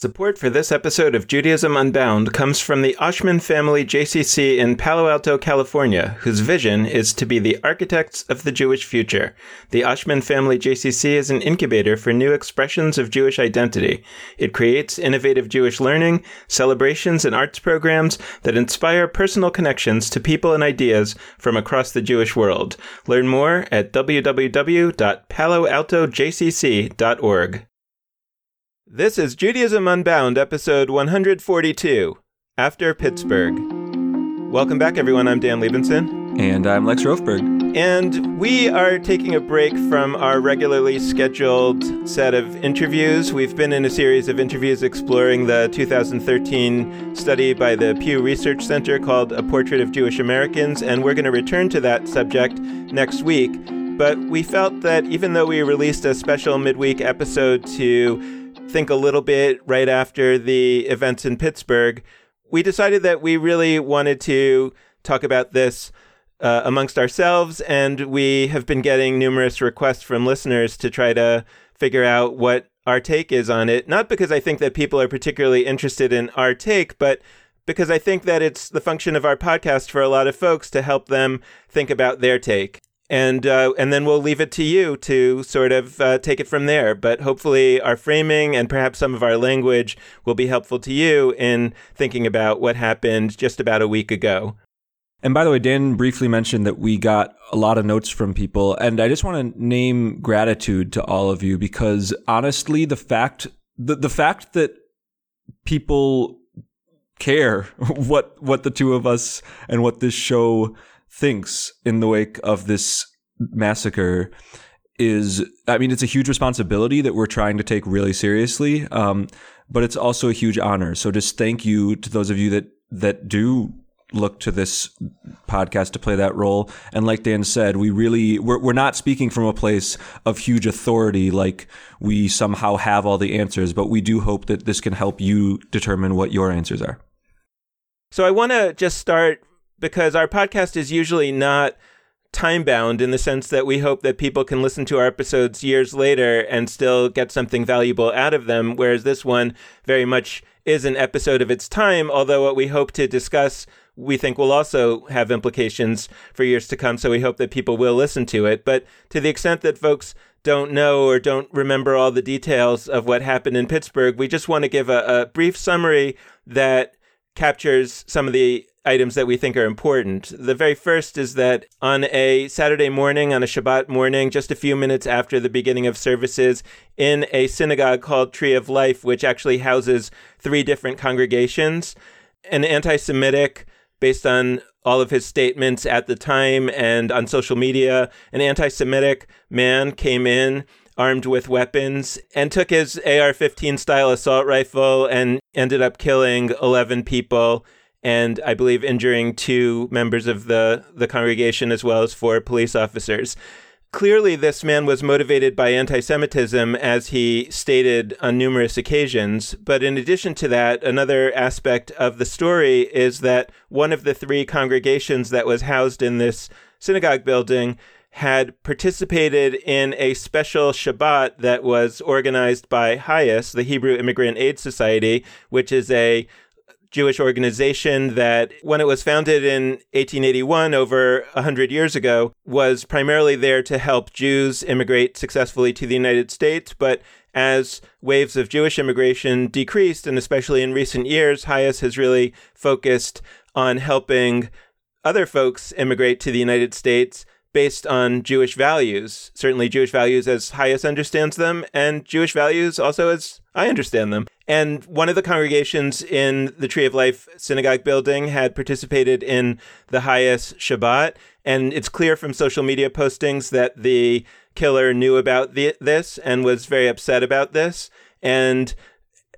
Support for this episode of Judaism Unbound comes from the Oshman Family JCC in Palo Alto, California, whose vision is to be the architects of the Jewish future. The Oshman Family JCC is an incubator for new expressions of Jewish identity. It creates innovative Jewish learning, celebrations, and arts programs that inspire personal connections to people and ideas from across the Jewish world. Learn more at www.paloaltojcc.org. This is Judaism Unbound, episode 142, After Pittsburgh. Welcome back, everyone. I'm Dan Libenson. And I'm Lex Rofeberg. And we are taking a break from our regularly scheduled set of interviews. We've been in a series of interviews exploring the 2013 study by the Pew Research Center called A Portrait of Jewish Americans, and we're going to return to that subject next week. But we felt that even though we released a special midweek episode to think a little bit right after the events in Pittsburgh, we decided that we really wanted to talk about this uh, amongst ourselves, and we have been getting numerous requests from listeners to try to figure out what our take is on it. Not because I think that people are particularly interested in our take, but because I think that it's the function of our podcast for a lot of folks to help them think about their take and uh, and then we'll leave it to you to sort of uh, take it from there. But hopefully, our framing and perhaps some of our language will be helpful to you in thinking about what happened just about a week ago. And by the way, Dan briefly mentioned that we got a lot of notes from people, and I just want to name gratitude to all of you because honestly, the fact the, the fact that people care what what the two of us and what this show thinks in the wake of this massacre is I mean it's a huge responsibility that we're trying to take really seriously um, but it's also a huge honor. So just thank you to those of you that that do look to this podcast to play that role. And like Dan said we really we're, we're not speaking from a place of huge authority like we somehow have all the answers but we do hope that this can help you determine what your answers are. So I want to just start because our podcast is usually not time bound in the sense that we hope that people can listen to our episodes years later and still get something valuable out of them, whereas this one very much is an episode of its time, although what we hope to discuss we think will also have implications for years to come. So we hope that people will listen to it. But to the extent that folks don't know or don't remember all the details of what happened in Pittsburgh, we just want to give a, a brief summary that captures some of the items that we think are important. The very first is that on a Saturday morning, on a Shabbat morning, just a few minutes after the beginning of services, in a synagogue called Tree of Life, which actually houses three different congregations, an anti Semitic, based on all of his statements at the time and on social media, an anti Semitic man came in armed with weapons and took his AR 15 style assault rifle and ended up killing 11 people and I believe injuring two members of the, the congregation as well as four police officers. Clearly, this man was motivated by anti Semitism, as he stated on numerous occasions. But in addition to that, another aspect of the story is that one of the three congregations that was housed in this synagogue building had participated in a special Shabbat that was organized by HIAS, the Hebrew Immigrant Aid Society, which is a Jewish organization that, when it was founded in 1881, over 100 years ago, was primarily there to help Jews immigrate successfully to the United States. But as waves of Jewish immigration decreased, and especially in recent years, HIAS has really focused on helping other folks immigrate to the United States based on Jewish values. Certainly, Jewish values as HIAS understands them, and Jewish values also as I understand them. And one of the congregations in the Tree of Life synagogue building had participated in the HIAS Shabbat. And it's clear from social media postings that the killer knew about the, this and was very upset about this. And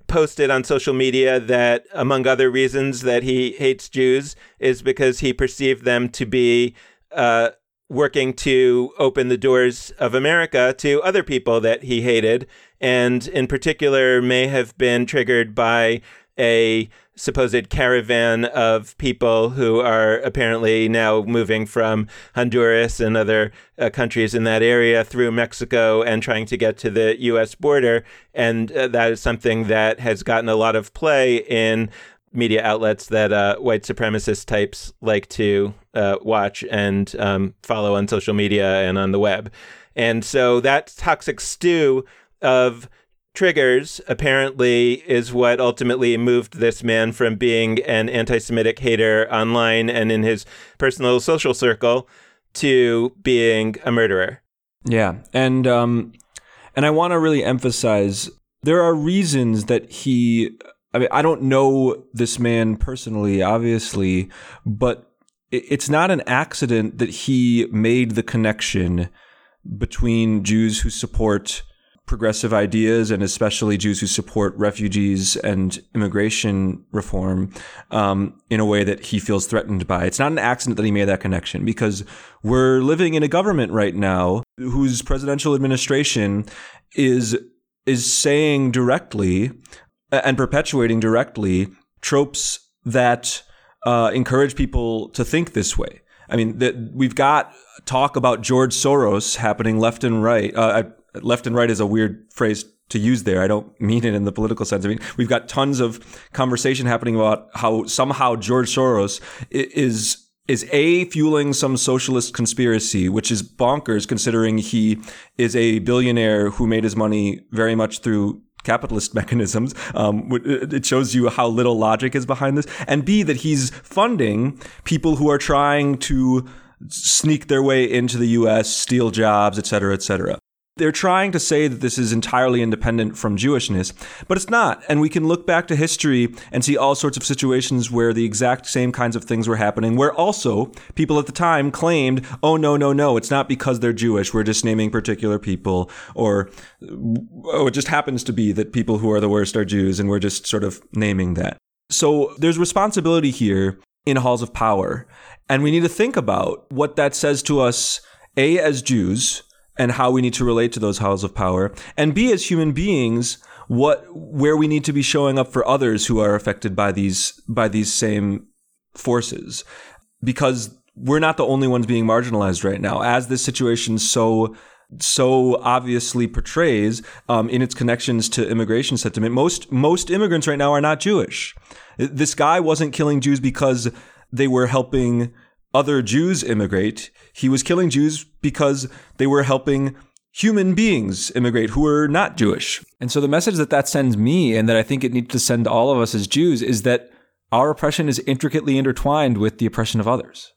posted on social media that, among other reasons, that he hates Jews is because he perceived them to be uh, working to open the doors of America to other people that he hated, and in particular may have been triggered by a supposed caravan of people who are apparently now moving from Honduras and other uh, countries in that area through Mexico and trying to get to the U.S. border. And uh, that is something that has gotten a lot of play in media outlets that uh, white supremacist types like to uh, watch and um, follow on social media and on the web. And so that toxic stew of triggers apparently is what ultimately moved this man from being an anti Semitic hater online and in his personal social circle to being a murderer. Yeah. And, um, and I want to really emphasize there are reasons that he, I mean, I don't know this man personally, obviously, but it's not an accident that he made the connection between Jews who support progressive ideas and especially Jews who support refugees and immigration reform um, in a way that he feels threatened by. It's not an accident that he made that connection because we're living in a government right now whose presidential administration is is saying directly and perpetuating directly tropes that uh, encourage people to think this way. I mean, that we've got talk about George Soros happening left and right. Uh, left and right is a weird phrase to use there. I don't mean it in the political sense. I mean, we've got tons of conversation happening about how somehow George Soros is is a fueling some socialist conspiracy, which is bonkers considering he is a billionaire who made his money very much through capitalist mechanisms. Um, it shows you how little logic is behind this. And B, that he's funding people who are trying to sneak their way into the U.S., steal jobs, et cetera, et cetera. They're trying to say that this is entirely independent from Jewishness, but it's not. And we can look back to history and see all sorts of situations where the exact same kinds of things were happening, where also people at the time claimed, oh, no, no, no, it's not because they're Jewish. We're just naming particular people. Or, oh, it just happens to be that people who are the worst are Jews, and we're just sort of naming that. So there's responsibility here in halls of power. And we need to think about what that says to us, A, as Jews, and how we need to relate to those halls of power, and B, as human beings, what where we need to be showing up for others who are affected by these by these same forces, because we're not the only ones being marginalized right now. As this situation so so obviously portrays um, in its connections to immigration sentiment, most most immigrants right now are not Jewish. This guy wasn't killing Jews because they were helping other Jews immigrate. He was killing Jews because they were helping human beings immigrate who were not Jewish. And so the message that that sends me and that I think it needs to send all of us as Jews is that our oppression is intricately intertwined with the oppression of others.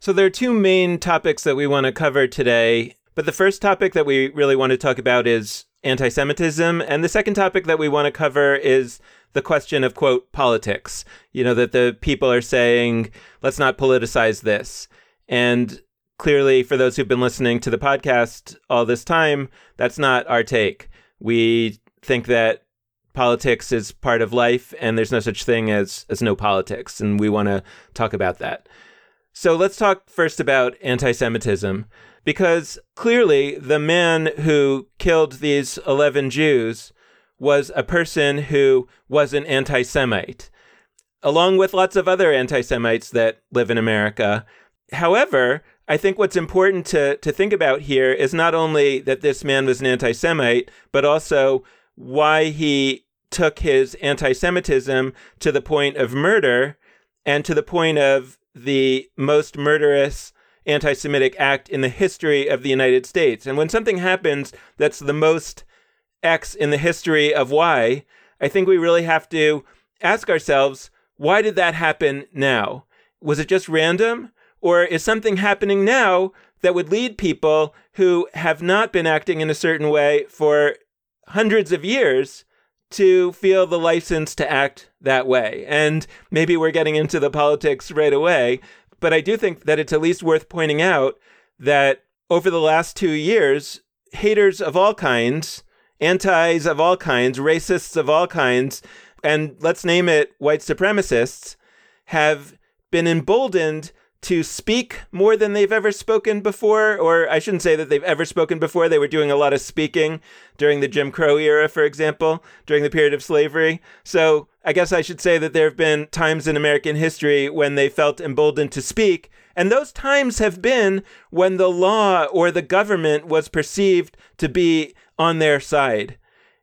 So there are two main topics that we want to cover today. But the first topic that we really want to talk about is anti Semitism. And the second topic that we want to cover is the question of, quote, politics. You know, that the people are saying, let's not politicize this. And clearly, for those who've been listening to the podcast all this time, that's not our take. We think that politics is part of life and there's no such thing as, as no politics. And we want to talk about that. So let's talk first about anti Semitism, because clearly the man who killed these 11 Jews was a person who was an anti Semite, along with lots of other anti Semites that live in America. However, I think what's important to, to think about here is not only that this man was an anti Semite, but also why he took his anti Semitism to the point of murder and to the point of the most murderous anti Semitic act in the history of the United States. And when something happens that's the most X in the history of Y, I think we really have to ask ourselves why did that happen now? Was it just random? Or is something happening now that would lead people who have not been acting in a certain way for hundreds of years to feel the license to act that way? And maybe we're getting into the politics right away, but I do think that it's at least worth pointing out that over the last two years, haters of all kinds antis of all kinds, racists of all kinds, and let's name it white supremacists, have been emboldened to speak more than they've ever spoken before. Or I shouldn't say that they've ever spoken before. They were doing a lot of speaking during the Jim Crow era, for example, during the period of slavery. So I guess I should say that there have been times in American history when they felt emboldened to speak. And those times have been when the law or the government was perceived to be on their side.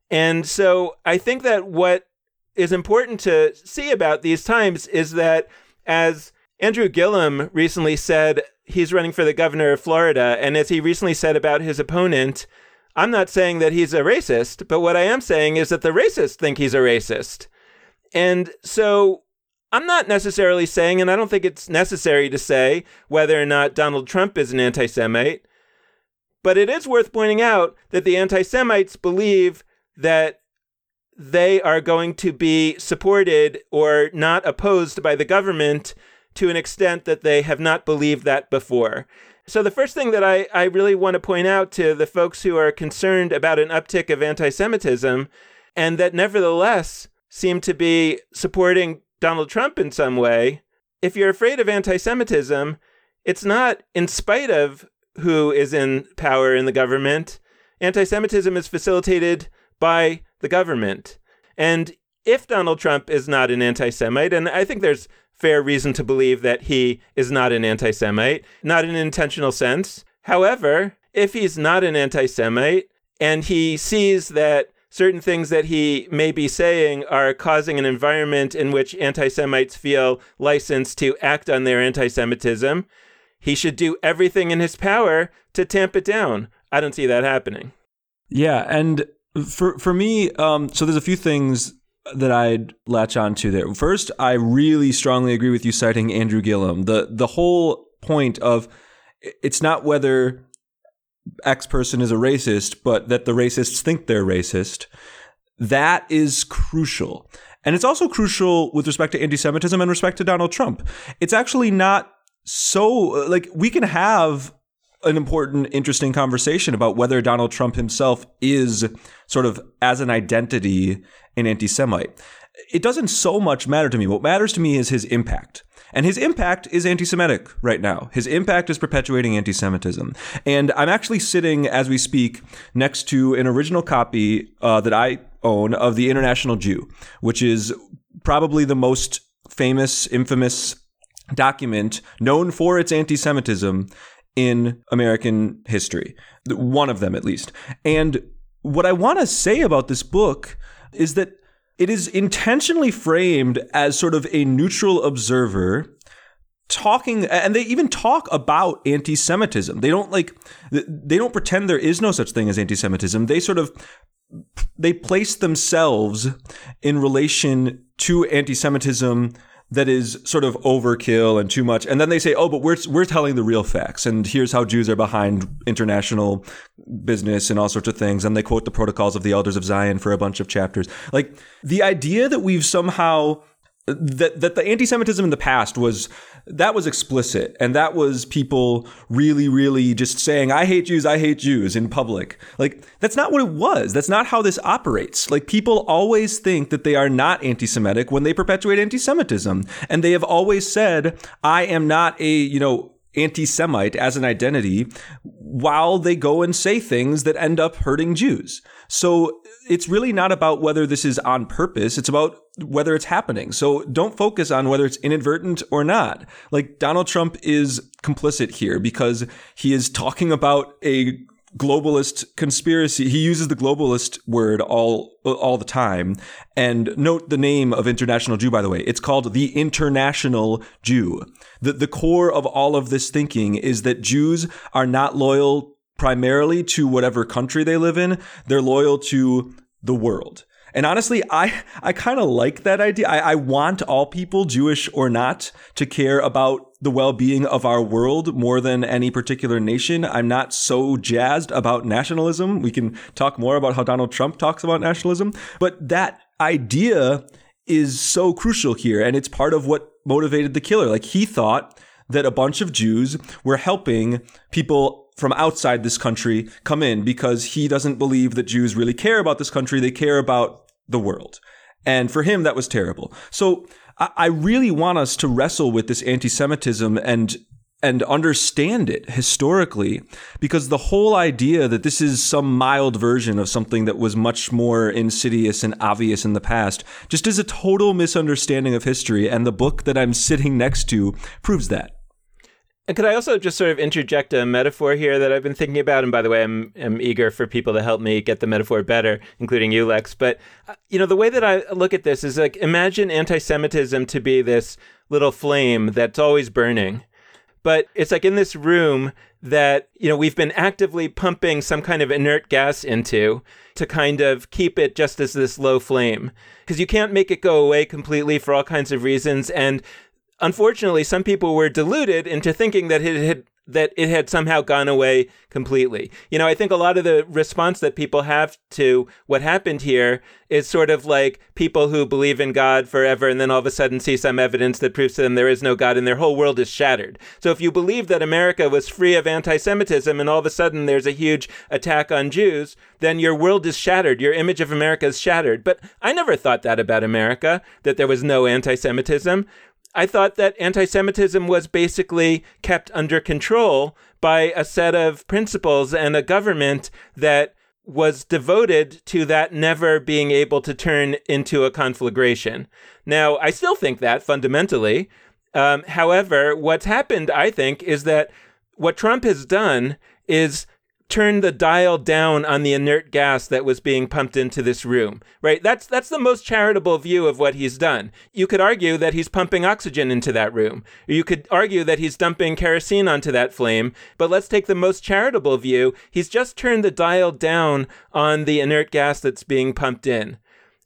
And so I think that what is important to see about these times is that, as Andrew Gillum recently said, he's running for the governor of Florida. And as he recently said about his opponent, I'm not saying that he's a racist, but what I am saying is that the racists think he's a racist. And so I'm not necessarily saying, and I don't think it's necessary to say, whether or not Donald Trump is an anti Semite, but it is worth pointing out that the anti Semites believe that they are going to be supported or not opposed by the government to an extent that they have not believed that before. So, the first thing that I, I really want to point out to the folks who are concerned about an uptick of anti Semitism, and that nevertheless seem to be supporting Donald Trump in some way, if you're afraid of anti Semitism, it's not in spite of who is in power in the government. Anti Semitism is facilitated by the government. And if Donald Trump is not an anti Semite, and I think there's fair reason to believe that he is not an anti Semite, not in an intentional sense. However, if he's not an anti Semite and he sees that certain things that he may be saying are causing an environment in which anti Semites feel licensed to act on their anti Semitism, he should do everything in his power to tamp it down. I don't see that happening. Yeah, and for for me, um, so there's a few things that I'd latch on to there. First, I really strongly agree with you citing Andrew Gillum. The the whole point of it's not whether X person is a racist, but that the racists think they're racist. That is crucial. And it's also crucial with respect to anti Semitism and respect to Donald Trump. It's actually not so, like, we can have an important, interesting conversation about whether Donald Trump himself is sort of as an identity an anti Semite. It doesn't so much matter to me. What matters to me is his impact. And his impact is anti Semitic right now. His impact is perpetuating anti Semitism. And I'm actually sitting, as we speak, next to an original copy uh, that I own of The International Jew, which is probably the most famous, infamous document known for its anti Semitism in American history. One of them, at least. And what I want to say about this book is that it is intentionally framed as sort of a neutral observer talking and they even talk about anti-semitism they don't like they don't pretend there is no such thing as anti-semitism they sort of they place themselves in relation to anti-semitism that is sort of overkill and too much. And then they say, "Oh, but we're we're telling the real facts, and here's how Jews are behind international business and all sorts of things." And they quote the protocols of the elders of Zion for a bunch of chapters. Like the idea that we've somehow that that the anti-Semitism in the past was that was explicit, and that was people really, really just saying, "I hate Jews, I hate Jews" in public. Like that's not what it was. That's not how this operates. Like people always think that they are not anti-Semitic when they perpetuate anti-Semitism, and they have always said, "I am not a you know." anti-Semite as an identity while they go and say things that end up hurting Jews. So it's really not about whether this is on purpose. It's about whether it's happening. So don't focus on whether it's inadvertent or not. Like Donald Trump is complicit here because he is talking about a globalist conspiracy. He uses the globalist word all all the time. And note the name of International Jew, by the way. It's called the International Jew. The the core of all of this thinking is that Jews are not loyal primarily to whatever country they live in. They're loyal to the world. And honestly, I, I kind of like that idea. I, I want all people, Jewish or not, to care about the well-being of our world more than any particular nation. I'm not so jazzed about nationalism. We can talk more about how Donald Trump talks about nationalism, but that idea is so crucial here. And it's part of what motivated the killer. Like he thought that a bunch of Jews were helping people from outside this country come in because he doesn't believe that Jews really care about this country. They care about the world. And for him, that was terrible. So I really want us to wrestle with this anti Semitism and and understand it historically because the whole idea that this is some mild version of something that was much more insidious and obvious in the past just is a total misunderstanding of history and the book that I'm sitting next to proves that. And could I also just sort of interject a metaphor here that I've been thinking about? And by the way, I'm, I'm eager for people to help me get the metaphor better, including you, Lex. But, uh, you know, the way that I look at this is like imagine anti Semitism to be this little flame that's always burning. But it's like in this room that, you know, we've been actively pumping some kind of inert gas into to kind of keep it just as this low flame. Because you can't make it go away completely for all kinds of reasons. And unfortunately, some people were deluded into thinking that it had that it had somehow gone away completely. You know, I think a lot of the response that people have to what happened here is sort of like people who believe in God forever and then all of a sudden see some evidence that proves to them there is no God and their whole world is shattered. So if you believe that America was free of anti Semitism and all of a sudden there's a huge attack on Jews, then your world is shattered. Your image of America is shattered. But I never thought that about America, that there was no anti Semitism. I thought that anti Semitism was basically kept under control by a set of principles and a government that was devoted to that never being able to turn into a conflagration. Now, I still think that fundamentally. Um, however, what's happened, I think, is that what Trump has done is turn the dial down on the inert gas that was being pumped into this room right? That's that's the most charitable view of what he's done. You could argue that he's pumping oxygen into that room. You could argue that he's dumping kerosene onto that flame but let's take the most charitable view. He's just turned the dial down on the inert gas that's being pumped in.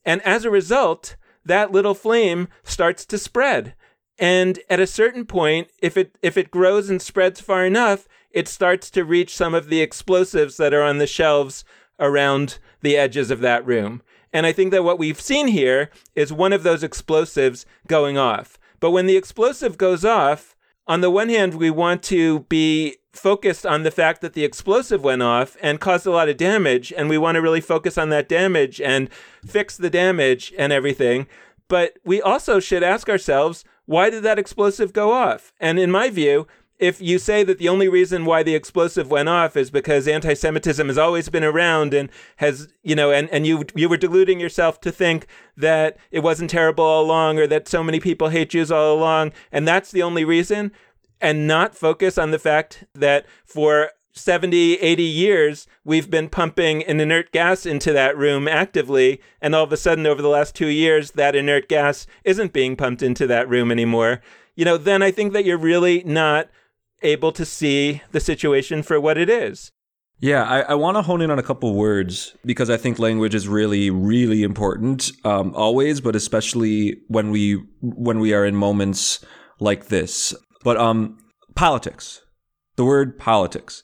And as a result that little flame starts to spread. And at a certain point if it if it grows and spreads far enough it starts to reach some of the explosives that are on the shelves around the edges of that room. And I think that what we've seen here is one of those explosives going off. But when the explosive goes off, on the one hand, we want to be focused on the fact that the explosive went off and caused a lot of damage, and we want to really focus on that damage and fix the damage and everything. But we also should ask ourselves, why did that explosive go off? And in my view, if you say that the only reason why the explosive went off is because anti-Semitism has always been around and has, you know, and, and you you were deluding yourself to think that it wasn't terrible all along or that so many people hate Jews all along, and that's the only reason, and not focus on the fact that for 70, 80 years, we've been pumping an inert gas into that room actively. And all of a sudden, over the last two years, that inert gas isn't being pumped into that room anymore. You know, then I think that you're really not able to see the situation for what it is. Yeah, I, I want to hone in on a couple words because I think language is really, really important, um, always, but especially when we when we are in moments like this. But um, politics, the word politics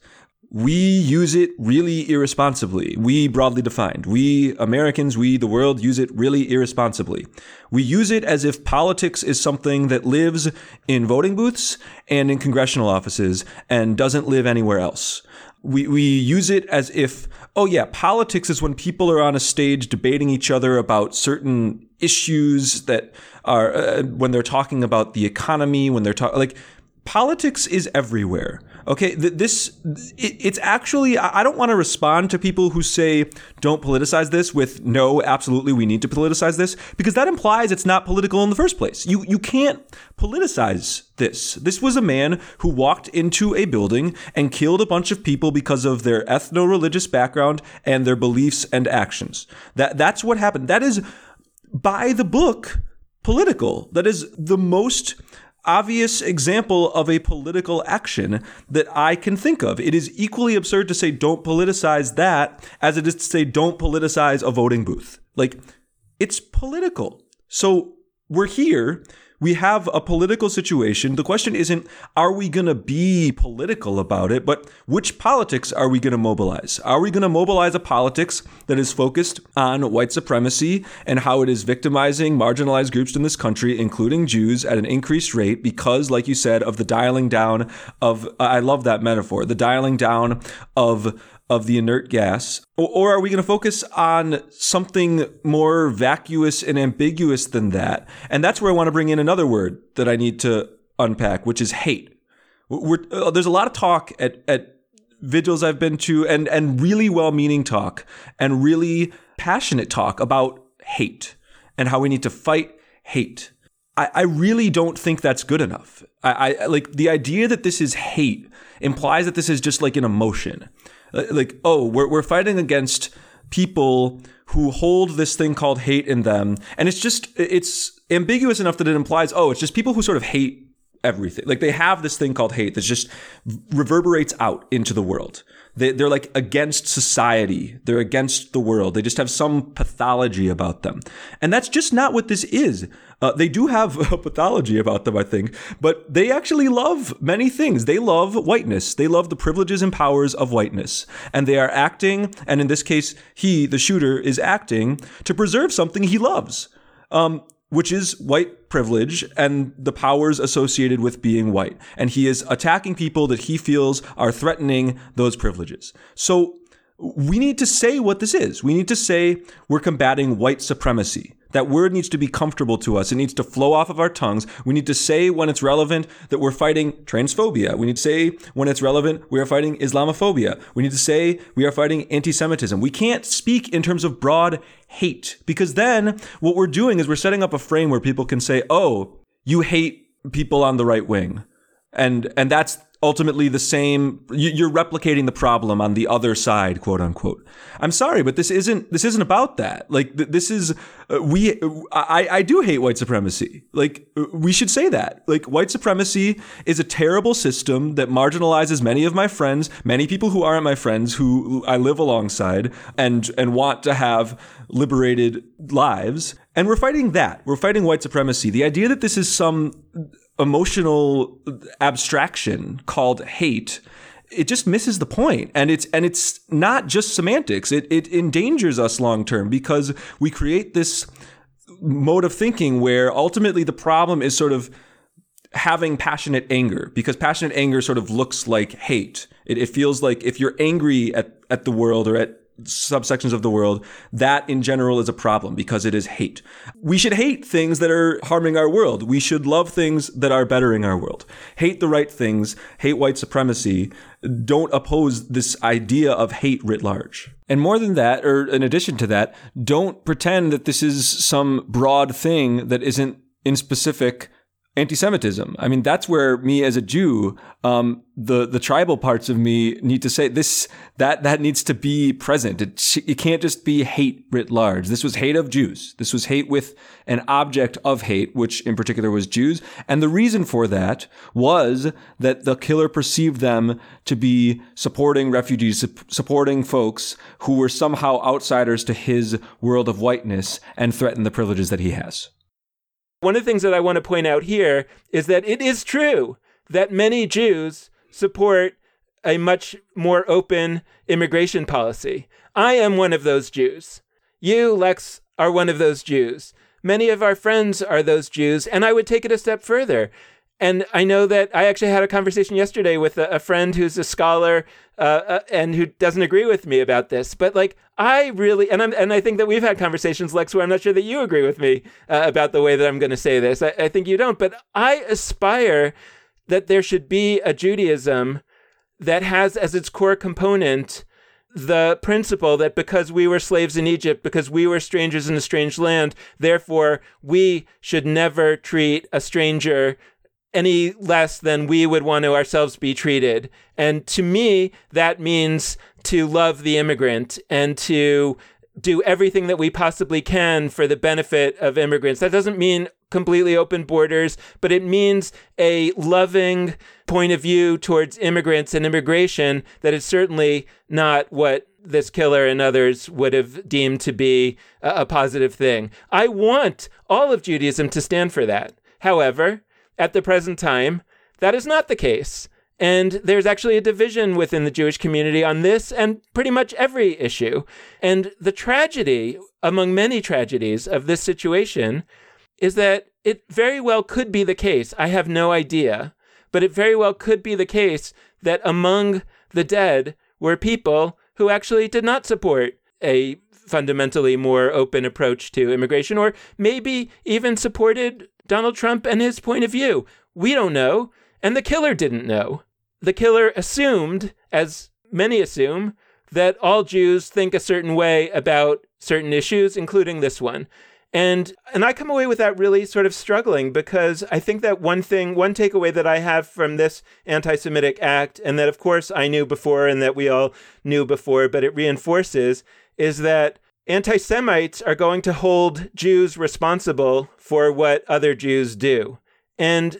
we use it really irresponsibly. We broadly defined. We Americans, we the world use it really irresponsibly. We use it as if politics is something that lives in voting booths and in congressional offices and doesn't live anywhere else. We, we use it as if, oh yeah, politics is when people are on a stage debating each other about certain issues that are, uh, when they're talking about the economy, when they're talking, like, politics is everywhere. Okay, this it, it's actually I don't want to respond to people who say don't politicize this with no, absolutely we need to politicize this because that implies it's not political in the first place. You you can't politicize this. This was a man who walked into a building and killed a bunch of people because of their ethno-religious background and their beliefs and actions. That that's what happened. That is by the book political. That is the most obvious example of a political action that I can think of. It is equally absurd to say don't politicize that as it is to say don't politicize a voting booth. Like, it's political. So we're here we have a political situation. The question isn't, are we going to be political about it, but which politics are we going to mobilize? Are we going to mobilize a politics that is focused on white supremacy and how it is victimizing marginalized groups in this country, including Jews, at an increased rate because, like you said, of the dialing down of, I love that metaphor, the dialing down of of the inert gas? Or, are we going to focus on something more vacuous and ambiguous than that? And that's where I want to bring in another word that I need to unpack, which is hate. Uh, there's a lot of talk at, at vigils I've been to and, and really well meaning talk and really passionate talk about hate and how we need to fight hate. I, I really don't think that's good enough. I, I like the idea that this is hate implies that this is just like an emotion. Uh, like, oh, we're, we're fighting against people who hold this thing called hate in them. And it's just, it's ambiguous enough that it implies, oh, it's just people who sort of hate everything. Like they have this thing called hate that just reverberates out into the world. They, they're like against society. They're against the world. They just have some pathology about them. And that's just not what this is. Uh, they do have a pathology about them, I think, but they actually love many things. They love whiteness. They love the privileges and powers of whiteness. And they are acting, and in this case, he, the shooter, is acting to preserve something he loves. Um, which is white privilege and the powers associated with being white. And he is attacking people that he feels are threatening those privileges. So we need to say what this is. We need to say we're combating white supremacy. That word needs to be comfortable to us. It needs to flow off of our tongues. We need to say when it's relevant that we're fighting transphobia. We need to say when it's relevant we are fighting Islamophobia. We need to say we are fighting anti Semitism. We can't speak in terms of broad hate because then what we're doing is we're setting up a frame where people can say, oh, you hate people on the right wing. And, and that's ultimately the same you're replicating the problem on the other side quote unquote. I'm sorry but this isn't this isn't about that. Like this is uh, we i i do hate white supremacy. Like we should say that. Like white supremacy is a terrible system that marginalizes many of my friends many people who aren't my friends who i live alongside and and want to have liberated lives. And we're fighting that. We're fighting white supremacy. The idea that this is some emotional abstraction called hate it just misses the point. And it's and it's not just semantics. It it endangers us long term because we create this mode of thinking where ultimately the problem is sort of having passionate anger because passionate anger sort of looks like hate. It, it feels like if you're angry at at the world or at subsections of the world, that in general is a problem because it is hate. We should hate things that are harming our world. We should love things that are bettering our world. Hate the right things, hate white supremacy. Don't oppose this idea of hate writ large. And more than that, or in addition to that, don't pretend that this is some broad thing that isn't in specific anti-Semitism. I mean, that's where me as a Jew, um, the the tribal parts of me need to say this that that needs to be present. It it can't just be hate writ large. This was hate of Jews. This was hate with an object of hate, which in particular was Jews. And the reason for that was that the killer perceived them to be supporting refugees, supporting folks who were somehow outsiders to his world of whiteness and threatened the privileges that he has. One of the things that I want to point out here is that it is true that many Jews support a much more open immigration policy. I am one of those Jews. You, Lex, are one of those Jews. Many of our friends are those Jews. And I would take it a step further. And I know that I actually had a conversation yesterday with a, a friend who's a scholar uh, and who doesn't agree with me about this. But like, I really, and I'm, and I think that we've had conversations, Lex, where I'm not sure that you agree with me uh, about the way that I'm going to say this. I, I think you don't. But I aspire that there should be a Judaism that has as its core component the principle that because we were slaves in Egypt, because we were strangers in a strange land, therefore we should never treat a stranger any less than we would want to ourselves be treated. And to me, that means to love the immigrant and to do everything that we possibly can for the benefit of immigrants. That doesn't mean completely open borders, but it means a loving point of view towards immigrants and immigration that is certainly not what this killer and others would have deemed to be a, positive thing. I want all of Judaism to stand for that. However, at the present time, that is not the case. And there's actually a division within the Jewish community on this and pretty much every issue. And the tragedy, among many tragedies of this situation, is that it very well could be the case. I have no idea, but it very well could be the case that among the dead were people who actually did not support a fundamentally more open approach to immigration, or maybe even supported Donald Trump and his point of view. We don't know. And the killer didn't know. The killer assumed, as many assume, that all Jews think a certain way about certain issues, including this one. And and I come away with that really sort of struggling because I think that one thing, one takeaway that I have from this anti-Semitic act, and that of course I knew before and that we all knew before, but it reinforces, is that anti-Semites are going to hold Jews responsible for what other Jews do. And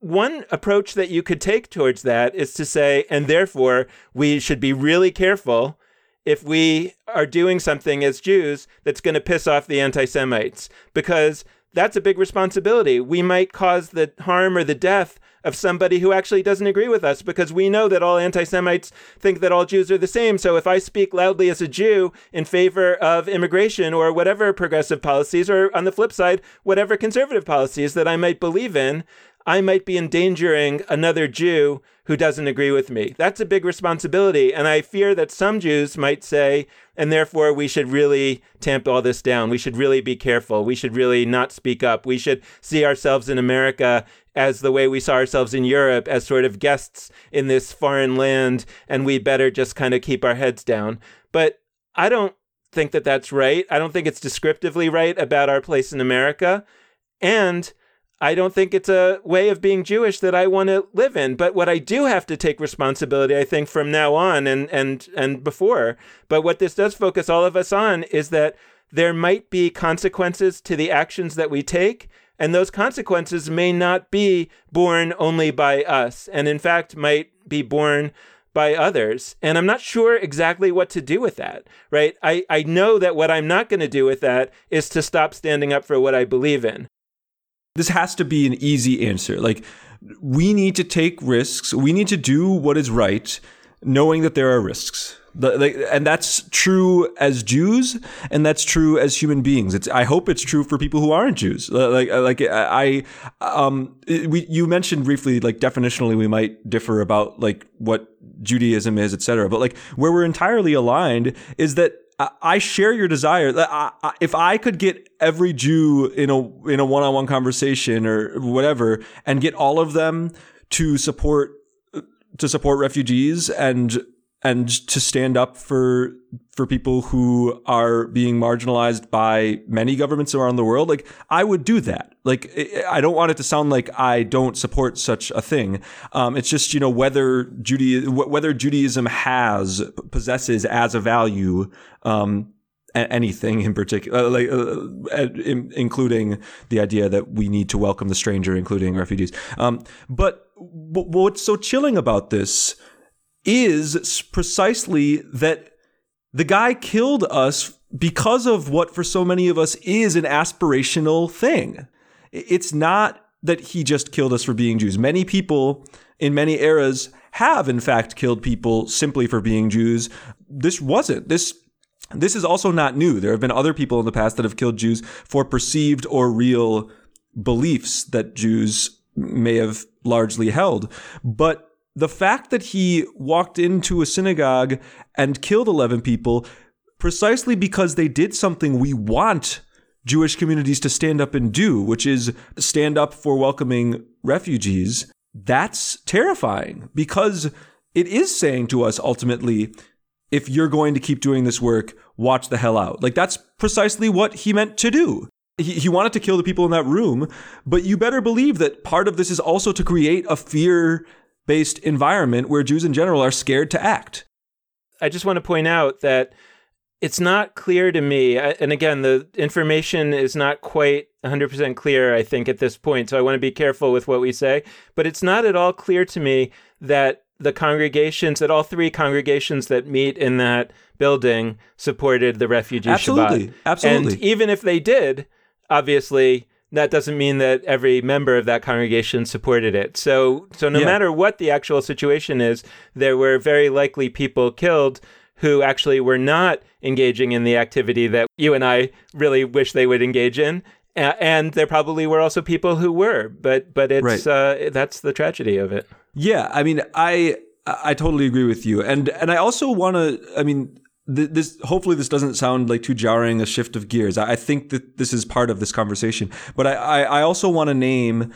one approach that you could take towards that is to say, and therefore we should be really careful if we are doing something as Jews that's going to piss off the anti Semites, because that's a big responsibility. We might cause the harm or the death of somebody who actually doesn't agree with us because we know that all anti Semites think that all Jews are the same. So if I speak loudly as a Jew in favor of immigration or whatever progressive policies, or on the flip side, whatever conservative policies that I might believe in, I might be endangering another Jew who doesn't agree with me. That's a big responsibility. And I fear that some Jews might say, and therefore we should really tamp all this down. We should really be careful. We should really not speak up. We should see ourselves in America as the way we saw ourselves in Europe, as sort of guests in this foreign land, and we better just kind of keep our heads down. But I don't think that that's right. I don't think it's descriptively right about our place in America. And I don't think it's a way of being Jewish that I want to live in. But what I do have to take responsibility, I think, from now on and and and before. But what this does focus all of us on is that there might be consequences to the actions that we take, and those consequences may not be borne only by us, and in fact might be borne by others. And I'm not sure exactly what to do with that, right? I, I know that what I'm not going to do with that is to stop standing up for what I believe in. This has to be an easy answer. Like, we need to take risks. We need to do what is right, knowing that there are risks. The, like, and that's true as Jews, and that's true as human beings. It's. I hope it's true for people who aren't Jews. Like, uh, like uh, I, um, we you mentioned briefly, like definitionally, we might differ about like what Judaism is, etc. But like where we're entirely aligned is that I share your desire. if I could get every Jew in a in a one on one conversation or whatever, and get all of them to support uh, to support refugees and and to stand up for for people who are being marginalized by many governments around the world like i would do that like i don't want it to sound like i don't support such a thing um, it's just you know whether judaism whether judaism has possesses as a value um, anything in particular, like uh, in, including the idea that we need to welcome the stranger, including refugees. Um, but what's so chilling about this is precisely that the guy killed us because of what for so many of us is an aspirational thing. It's not that he just killed us for being Jews. Many people in many eras have in fact killed people simply for being Jews. This wasn't. This this is also not new. There have been other people in the past that have killed Jews for perceived or real beliefs that Jews may have largely held. But the fact that he walked into a synagogue and killed 11 people precisely because they did something we want Jewish communities to stand up and do, which is stand up for welcoming refugees, that's terrifying because it is saying to us ultimately, if you're going to keep doing this work, watch the hell out. Like that's precisely what he meant to do. He, he wanted to kill the people in that room, but you better believe that part of this is also to create a fear based environment where Jews in general are scared to act. I just want to point out that it's not clear to me, and again, the information is not quite 100% clear, I think, at this point. So I want to be careful with what we say. But it's not at all clear to me that the congregations, that all three congregations that meet in that building supported the refugee Absolutely. Shabbat. Absolutely. And even if they did, obviously, that doesn't mean that every member of that congregation supported it. So, so no yeah. matter what the actual situation is, there were very likely people killed who actually were not engaging in the activity that you and I really wish they would engage in. And there probably were also people who were, but but it's right. uh, that's the tragedy of it. Yeah, I mean, I I totally agree with you, and and I also want to. I mean, th- this hopefully this doesn't sound like too jarring a shift of gears. I, I think that this is part of this conversation, but I I, I also want to name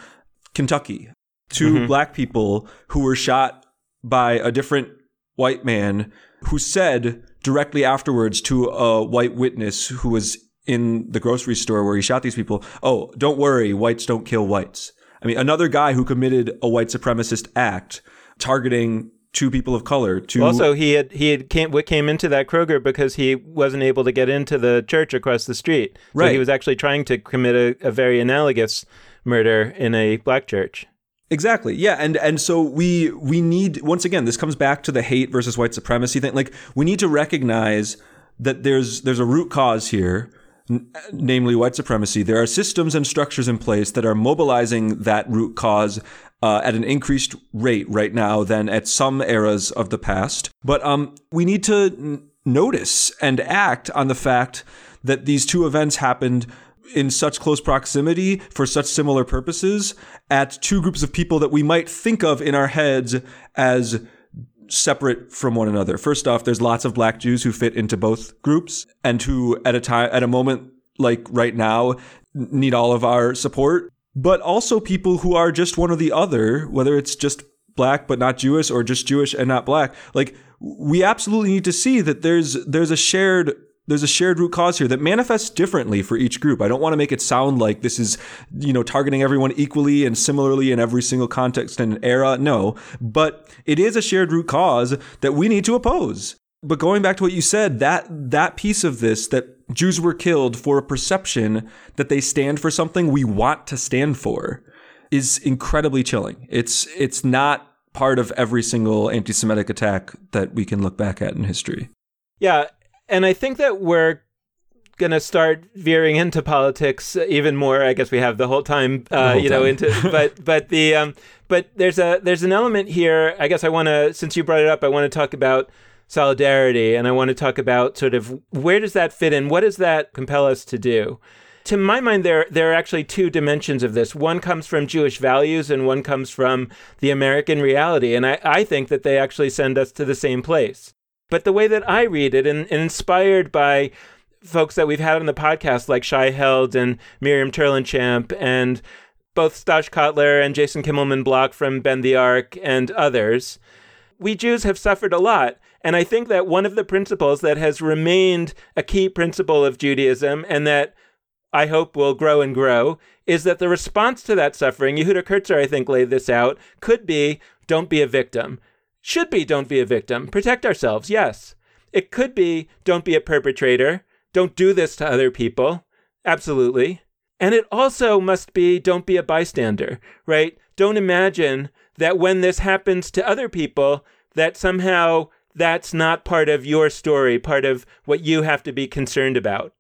Kentucky 2 mm-hmm. black people who were shot by a different white man who said directly afterwards to a white witness who was in the grocery store where he shot these people, "Oh, don't worry, whites don't kill whites." I mean, another guy who committed a white supremacist act targeting two people of color. To also, he had he had came came into that Kroger because he wasn't able to get into the church across the street. So right. he was actually trying to commit a, a very analogous murder in a black church. Exactly. Yeah, and and so we we need once again this comes back to the hate versus white supremacy thing. Like we need to recognize that there's there's a root cause here namely white supremacy, there are systems and structures in place that are mobilizing that root cause uh, at an increased rate right now than at some eras of the past. But um, we need to n- notice and act on the fact that these two events happened in such close proximity for such similar purposes at two groups of people that we might think of in our heads as separate from one another. First off, there's lots of black Jews who fit into both groups and who at a time at a moment like right now need all of our support, but also people who are just one or the other, whether it's just black but not Jewish or just Jewish and not black. Like we absolutely need to see that there's there's a shared there's a shared root cause here that manifests differently for each group. I don't want to make it sound like this is, you know, targeting everyone equally and similarly in every single context and era. No, but it is a shared root cause that we need to oppose. But going back to what you said, that that piece of this that Jews were killed for a perception that they stand for something we want to stand for is incredibly chilling. It's it's not part of every single anti-Semitic attack that we can look back at in history. Yeah, and I think that we're going to start veering into politics even more. I guess we have the whole time, uh, whole you know, into but but the um, but there's a there's an element here. I guess I want to since you brought it up, I want to talk about solidarity and I want to talk about sort of where does that fit in? What does that compel us to do? To my mind, there there are actually two dimensions of this. One comes from Jewish values, and one comes from the American reality. And I, I think that they actually send us to the same place. But the way that I read it, and, and inspired by folks that we've had on the podcast, like Shai Held and Miriam Terlinchamp, and both Stosh Cotler and Jason Kimelman Block from Bend the Arc and others, we Jews have suffered a lot. And I think that one of the principles that has remained a key principle of Judaism and that I hope will grow and grow is that the response to that suffering, Yehuda Kurtzer, I think, laid this out, could be don't be a victim. Should be don't be a victim. Protect ourselves, yes. It could be don't be a perpetrator. Don't do this to other people. Absolutely. And it also must be don't be a bystander, right? Don't imagine that when this happens to other people, that somehow that's not part of your story, part of what you have to be concerned about.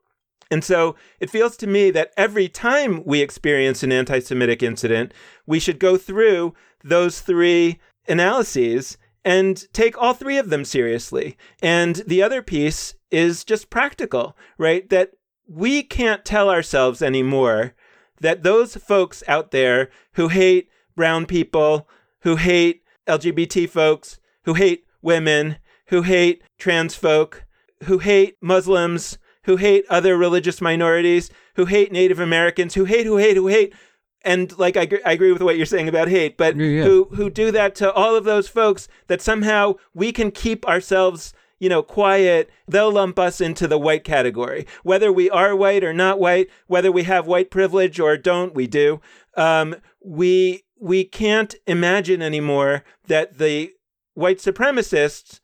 And so it feels to me that every time we experience an anti Semitic incident, we should go through those three analyses and take all three of them seriously. And the other piece is just practical, right? That we can't tell ourselves anymore that those folks out there who hate brown people, who hate LGBT folks, who hate women, who hate trans folk, who hate Muslims, who hate other religious minorities, who hate Native Americans, who hate, who hate, who hate, and like I, I agree with what you're saying about hate, but yeah, yeah. who who do that to all of those folks that somehow we can keep ourselves you know quiet. They'll lump us into the white category, whether we are white or not white, whether we have white privilege or don't. We do. Um, we we can't imagine anymore that the white supremacists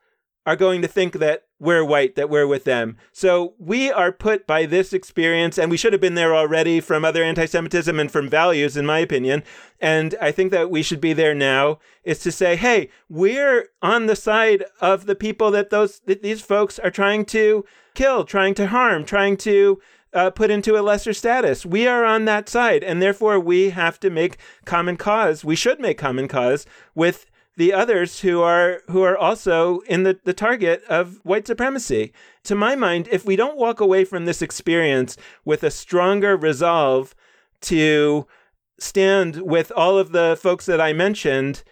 are going to think that we're white, that we're with them. So we are put by this experience, and we should have been there already from other anti Semitism and from values, in my opinion. And I think that we should be there now is to say, hey, we're on the side of the people that those that these folks are trying to kill, trying to harm, trying to uh, put into a lesser status. We are on that side, and therefore we have to make common cause. We should make common cause with the others who are who are also in the, the target of white supremacy. To my mind, if we don't walk away from this experience with a stronger resolve to stand with all of the folks that I mentioned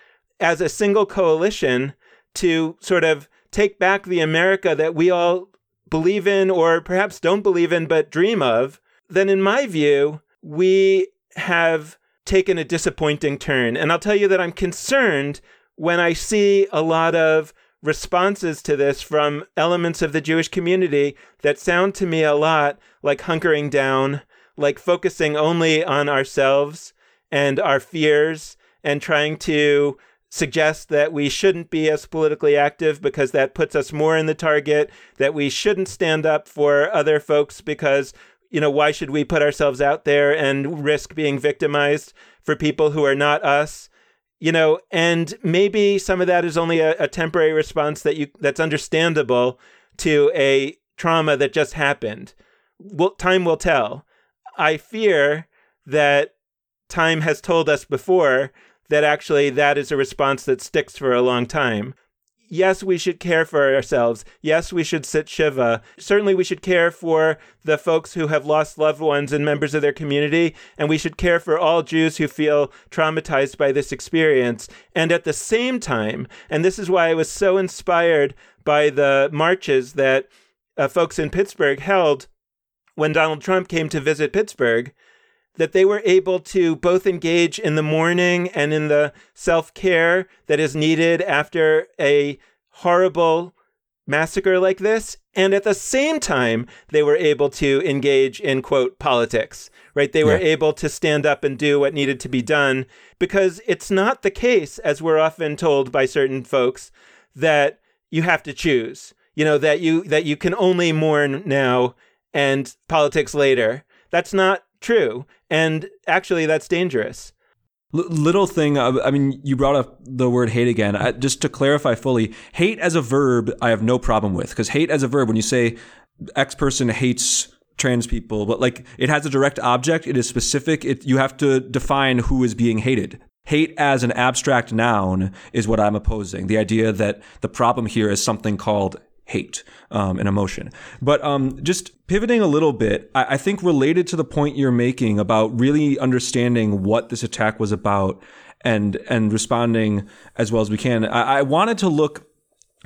as a single coalition to sort of take back the America that we all believe in or perhaps don't believe in but dream of, then in my view, we have taken a disappointing turn. And I'll tell you that I'm concerned when I see a lot of responses to this from elements of the Jewish community that sound to me a lot like hunkering down, like focusing only on ourselves and our fears and trying to suggest that we shouldn't be as politically active because that puts us more in the target, that we shouldn't stand up for other folks because, you know, why should we put ourselves out there and risk being victimized for people who are not us? You know, and maybe some of that is only a, a temporary response that you that's understandable to a trauma that just happened. Well, time will tell. I fear that time has told us before that actually that is a response that sticks for a long time. Yes, we should care for ourselves. Yes, we should sit Shiva. Certainly, we should care for the folks who have lost loved ones and members of their community. And we should care for all Jews who feel traumatized by this experience. And at the same time, and this is why I was so inspired by the marches that uh, folks in Pittsburgh held when Donald Trump came to visit Pittsburgh, that they were able to both engage in the mourning and in the self care that is needed after a horrible massacre like this. And at the same time, they were able to engage in, quote, politics, right? They were yeah. able to stand up and do what needed to be done because it's not the case, as we're often told by certain folks, that you have to choose. You know, that you that you can only mourn now and politics later. That's not true. And actually, that's dangerous. L- little thing, I mean, you brought up the word hate again. I, just to clarify fully, hate as a verb, I have no problem with because hate as a verb, when you say X person hates trans people, but like it has a direct object, it is specific. It, you have to define who is being hated. Hate as an abstract noun is what I'm opposing. The idea that the problem here is something called hate um, and emotion. But um, just pivoting a little bit, I-, I think related to the point you're making about really understanding what this attack was about and and responding as well as we can. I, I wanted to look,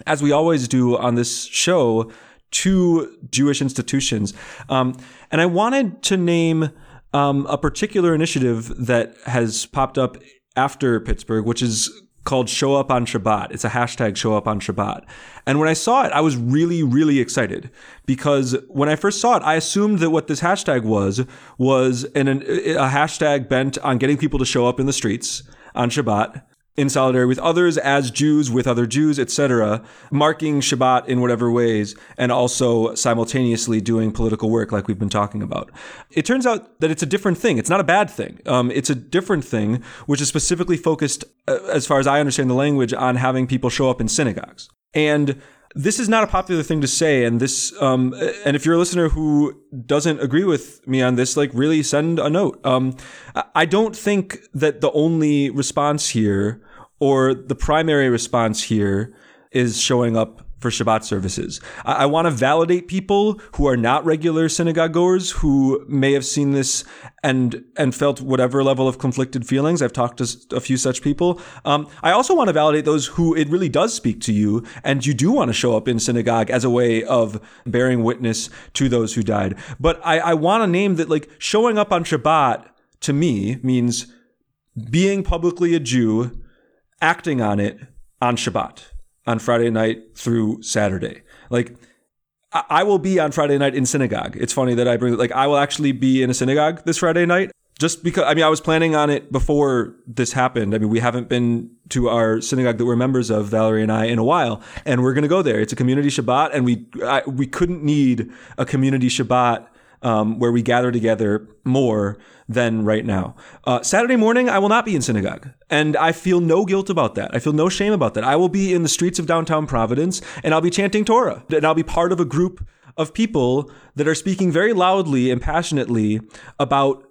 as we always do on this show, to Jewish institutions, um, and I wanted to name um, a particular initiative that has popped up after Pittsburgh, which is called Show Up on Shabbat. It's a hashtag Show Up on Shabbat. And when I saw it, I was really, really excited because when I first saw it, I assumed that what this hashtag was was an, a hashtag bent on getting people to show up in the streets on Shabbat in solidarity with others as Jews with other Jews, etc., marking Shabbat in whatever ways, and also simultaneously doing political work like we've been talking about. It turns out that it's a different thing. It's not a bad thing. Um, it's a different thing, which is specifically focused, uh, as far as I understand the language, on having people show up in synagogues. And this is not a popular thing to say, and this, um, and if you're a listener who doesn't agree with me on this, like really send a note. Um, I don't think that the only response here, or the primary response here, is showing up for Shabbat services. I, I want to validate people who are not regular synagogue goers who may have seen this and and felt whatever level of conflicted feelings. I've talked to a few such people. Um, I also want to validate those who it really does speak to you, and you do want to show up in synagogue as a way of bearing witness to those who died. But I, I want to name that like showing up on Shabbat to me means being publicly a Jew, acting on it on Shabbat on Friday night through Saturday. Like, I will be on Friday night in synagogue. It's funny that I bring like I will actually be in a synagogue this Friday night just because I mean I was planning on it before this happened. I mean we haven't been to our synagogue that we're members of Valerie and I in a while and we're going to go there. It's a community Shabbat and we I, we couldn't need a community Shabbat um, where we gather together more than right now. Uh, Saturday morning, I will not be in synagogue, and I feel no guilt about that. I feel no shame about that. I will be in the streets of downtown Providence, and I'll be chanting Torah, and I'll be part of a group of people that are speaking very loudly and passionately about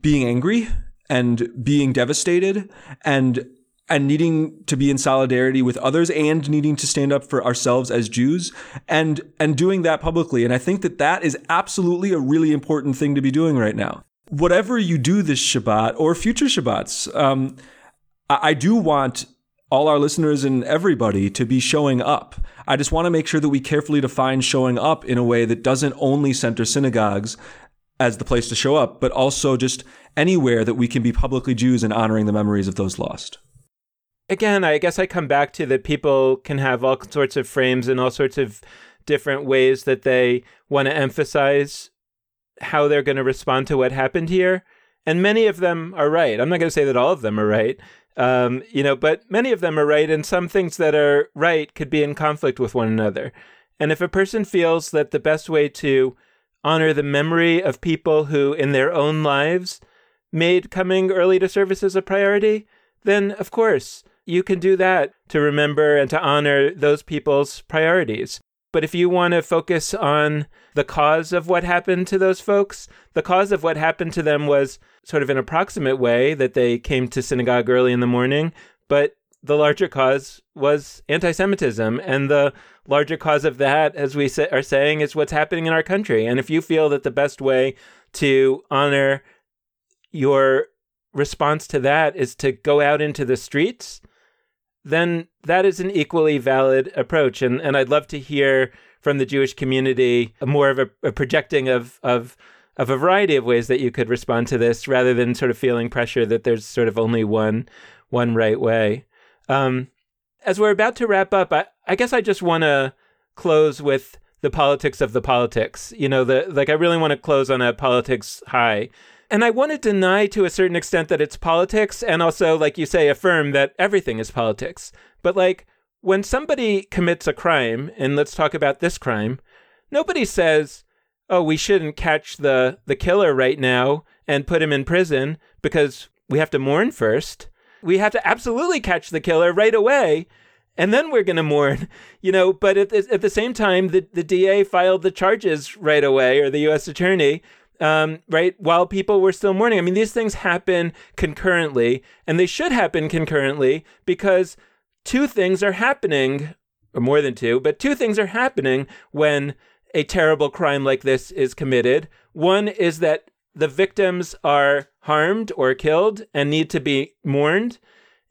being angry and being devastated and and needing to be in solidarity with others and needing to stand up for ourselves as Jews and and doing that publicly and I think that that is absolutely a really important thing to be doing right now. Whatever you do this Shabbat or future Shabbats, um, I, I do want all our listeners and everybody to be showing up. I just want to make sure that we carefully define showing up in a way that doesn't only center synagogues as the place to show up, but also just anywhere that we can be publicly Jews and honoring the memories of those lost. Again, I guess I come back to that people can have all sorts of frames and all sorts of different ways that they want to emphasize how they're going to respond to what happened here. And many of them are right. I'm not going to say that all of them are right, um, you know, but many of them are right. And some things that are right could be in conflict with one another. And if a person feels that the best way to honor the memory of people who, in their own lives, made coming early to services a priority, then of course you can do that to remember and to honor those people's priorities. But if you want to focus on the cause of what happened to those folks, the cause of what happened to them was sort of an approximate way that they came to synagogue early in the morning. But the larger cause was anti Semitism. And the larger cause of that, as we are saying, is what's happening in our country. And if you feel that the best way to honor your response to that is to go out into the streets, then that is an equally valid approach. And and I'd love to hear from the Jewish community more of a, a, projecting of of of a variety of ways that you could respond to this, rather than sort of feeling pressure that there's sort of only one one right way. Um, as we're about to wrap up, I, I guess I just want to close with the politics of the politics. You know, the like I really want to close on a politics high. And I want to deny to a certain extent that it's politics and also, like you say, affirm that everything is politics. But like when somebody commits a crime, and let's talk about this crime, nobody says, oh, we shouldn't catch the, the killer right now and put him in prison because we have to mourn first. We have to absolutely catch the killer right away and then we're going to mourn, you know. But at the, at the same time, the, the DA filed the charges right away, or the U.S. attorney, um, right, while people were still mourning. I mean, these things happen concurrently, and they should happen concurrently because two things are happening, or more than two, but two things are happening when a terrible crime like this is committed. One is that the victims are harmed or killed and need to be mourned.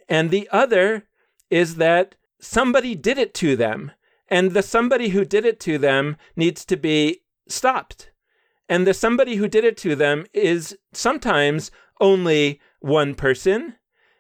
And the other is that somebody did it to them. And the somebody who did it to them needs to be stopped. And the somebody who did it to them is sometimes only one person,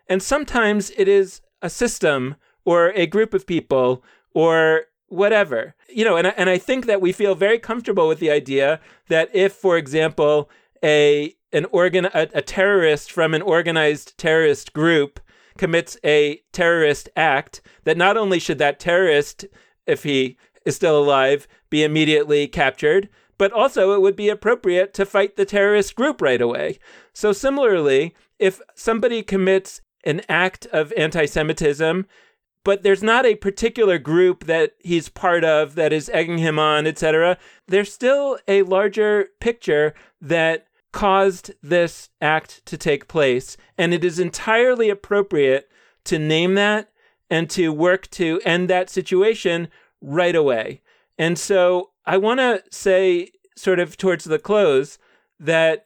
and sometimes it is a system or a group of people or whatever. You know, and, and I think that we feel very comfortable with the idea that if, for example, a an organ a, a terrorist from an organized terrorist group commits a terrorist act, that not only should that terrorist, if he is still alive, be immediately captured, but also it would be appropriate to fight the terrorist group right away. So, similarly, if somebody commits an act of anti Semitism, but there's not a particular group that he's part of that is egging him on, etc., there's still a larger picture that caused this act to take place. And it is entirely appropriate to name that and to work to end that situation right away. And so I want to say, sort of towards the close, that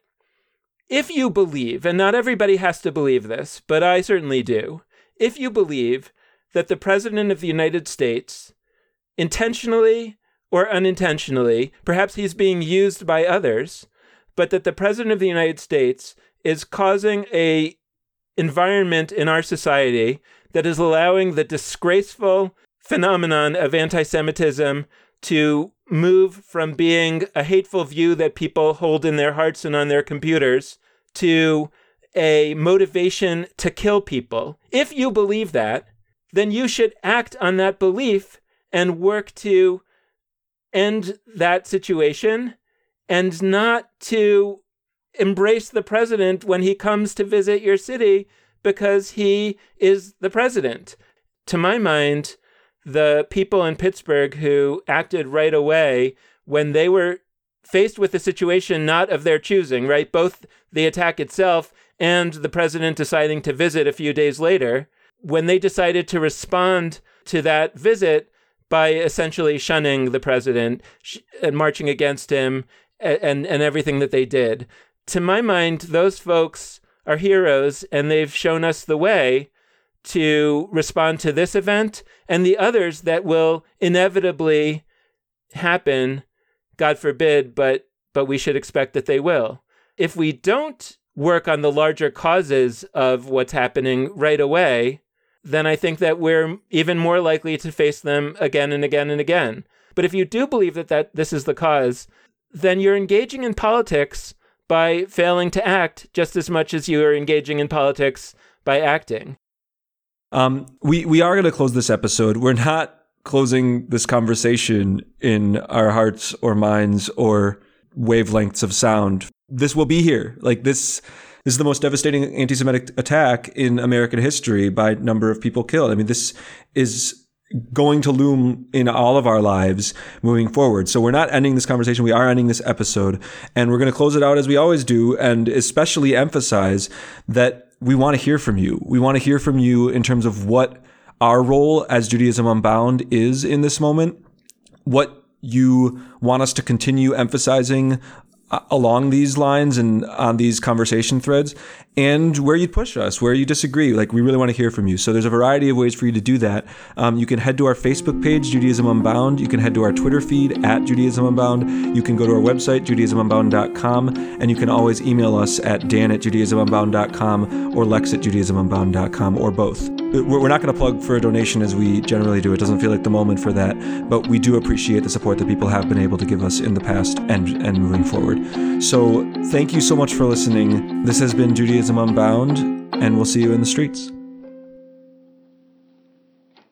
if you believe, and not everybody has to believe this, but I certainly do, if you believe that the President of the United States, intentionally or unintentionally, perhaps he's being used by others, but that the President of the United States is causing a environment in our society that is allowing the disgraceful phenomenon of anti Semitism to move from being a hateful view that people hold in their hearts and on their computers to a motivation to kill people. If you believe that, then you should act on that belief and work to end that situation and not to embrace the president when he comes to visit your city because he is the president. To my mind, the people in Pittsburgh who acted right away when they were faced with a situation not of their choosing, right? Both the attack itself and the president deciding to visit a few days later, when they decided to respond to that visit by essentially shunning the president and marching against him and, and, everything that they did. To my mind, those folks are heroes and they've shown us the way to respond to this event and the others that will inevitably happen, God forbid, but but we should expect that they will. If we don't work on the larger causes of what's happening right away, then I think that we're even more likely to face them again and again and again. But if you do believe that, that this is the cause, then you're engaging in politics by failing to act just as much as you are engaging in politics by acting. Um, we we are going to close this episode. We're not closing this conversation in our hearts or minds or wavelengths of sound. This will be here. Like this this is the most devastating anti-Semitic attack in American history by number of people killed. I mean, this is going to loom in all of our lives moving forward. So we're not ending this conversation. We are ending this episode and we're going to close it out as we always do and especially emphasize that we want to hear from you. We want to hear from you in terms of what our role as Judaism Unbound is in this moment, what you want us to continue emphasizing uh, along these lines and on these conversation threads and where you'd push us, where you disagree. Like, we really want to hear from you. So, there's a variety of ways for you to do that. Um, you can head to our Facebook page, Judaism Unbound. You can head to our Twitter feed at Judaism Unbound. You can go to our website, JudaismUnbound.com. And you can always email us at Dan at JudaismUnbound.com or Lex at JudaismUnbound.com or both. We're not going to plug for a donation as we generally do. It doesn't feel like the moment for that. But we do appreciate the support that people have been able to give us in the past and, and moving forward. So, thank you so much for listening. This has been Judaism Unbound, and we'll see you in the streets.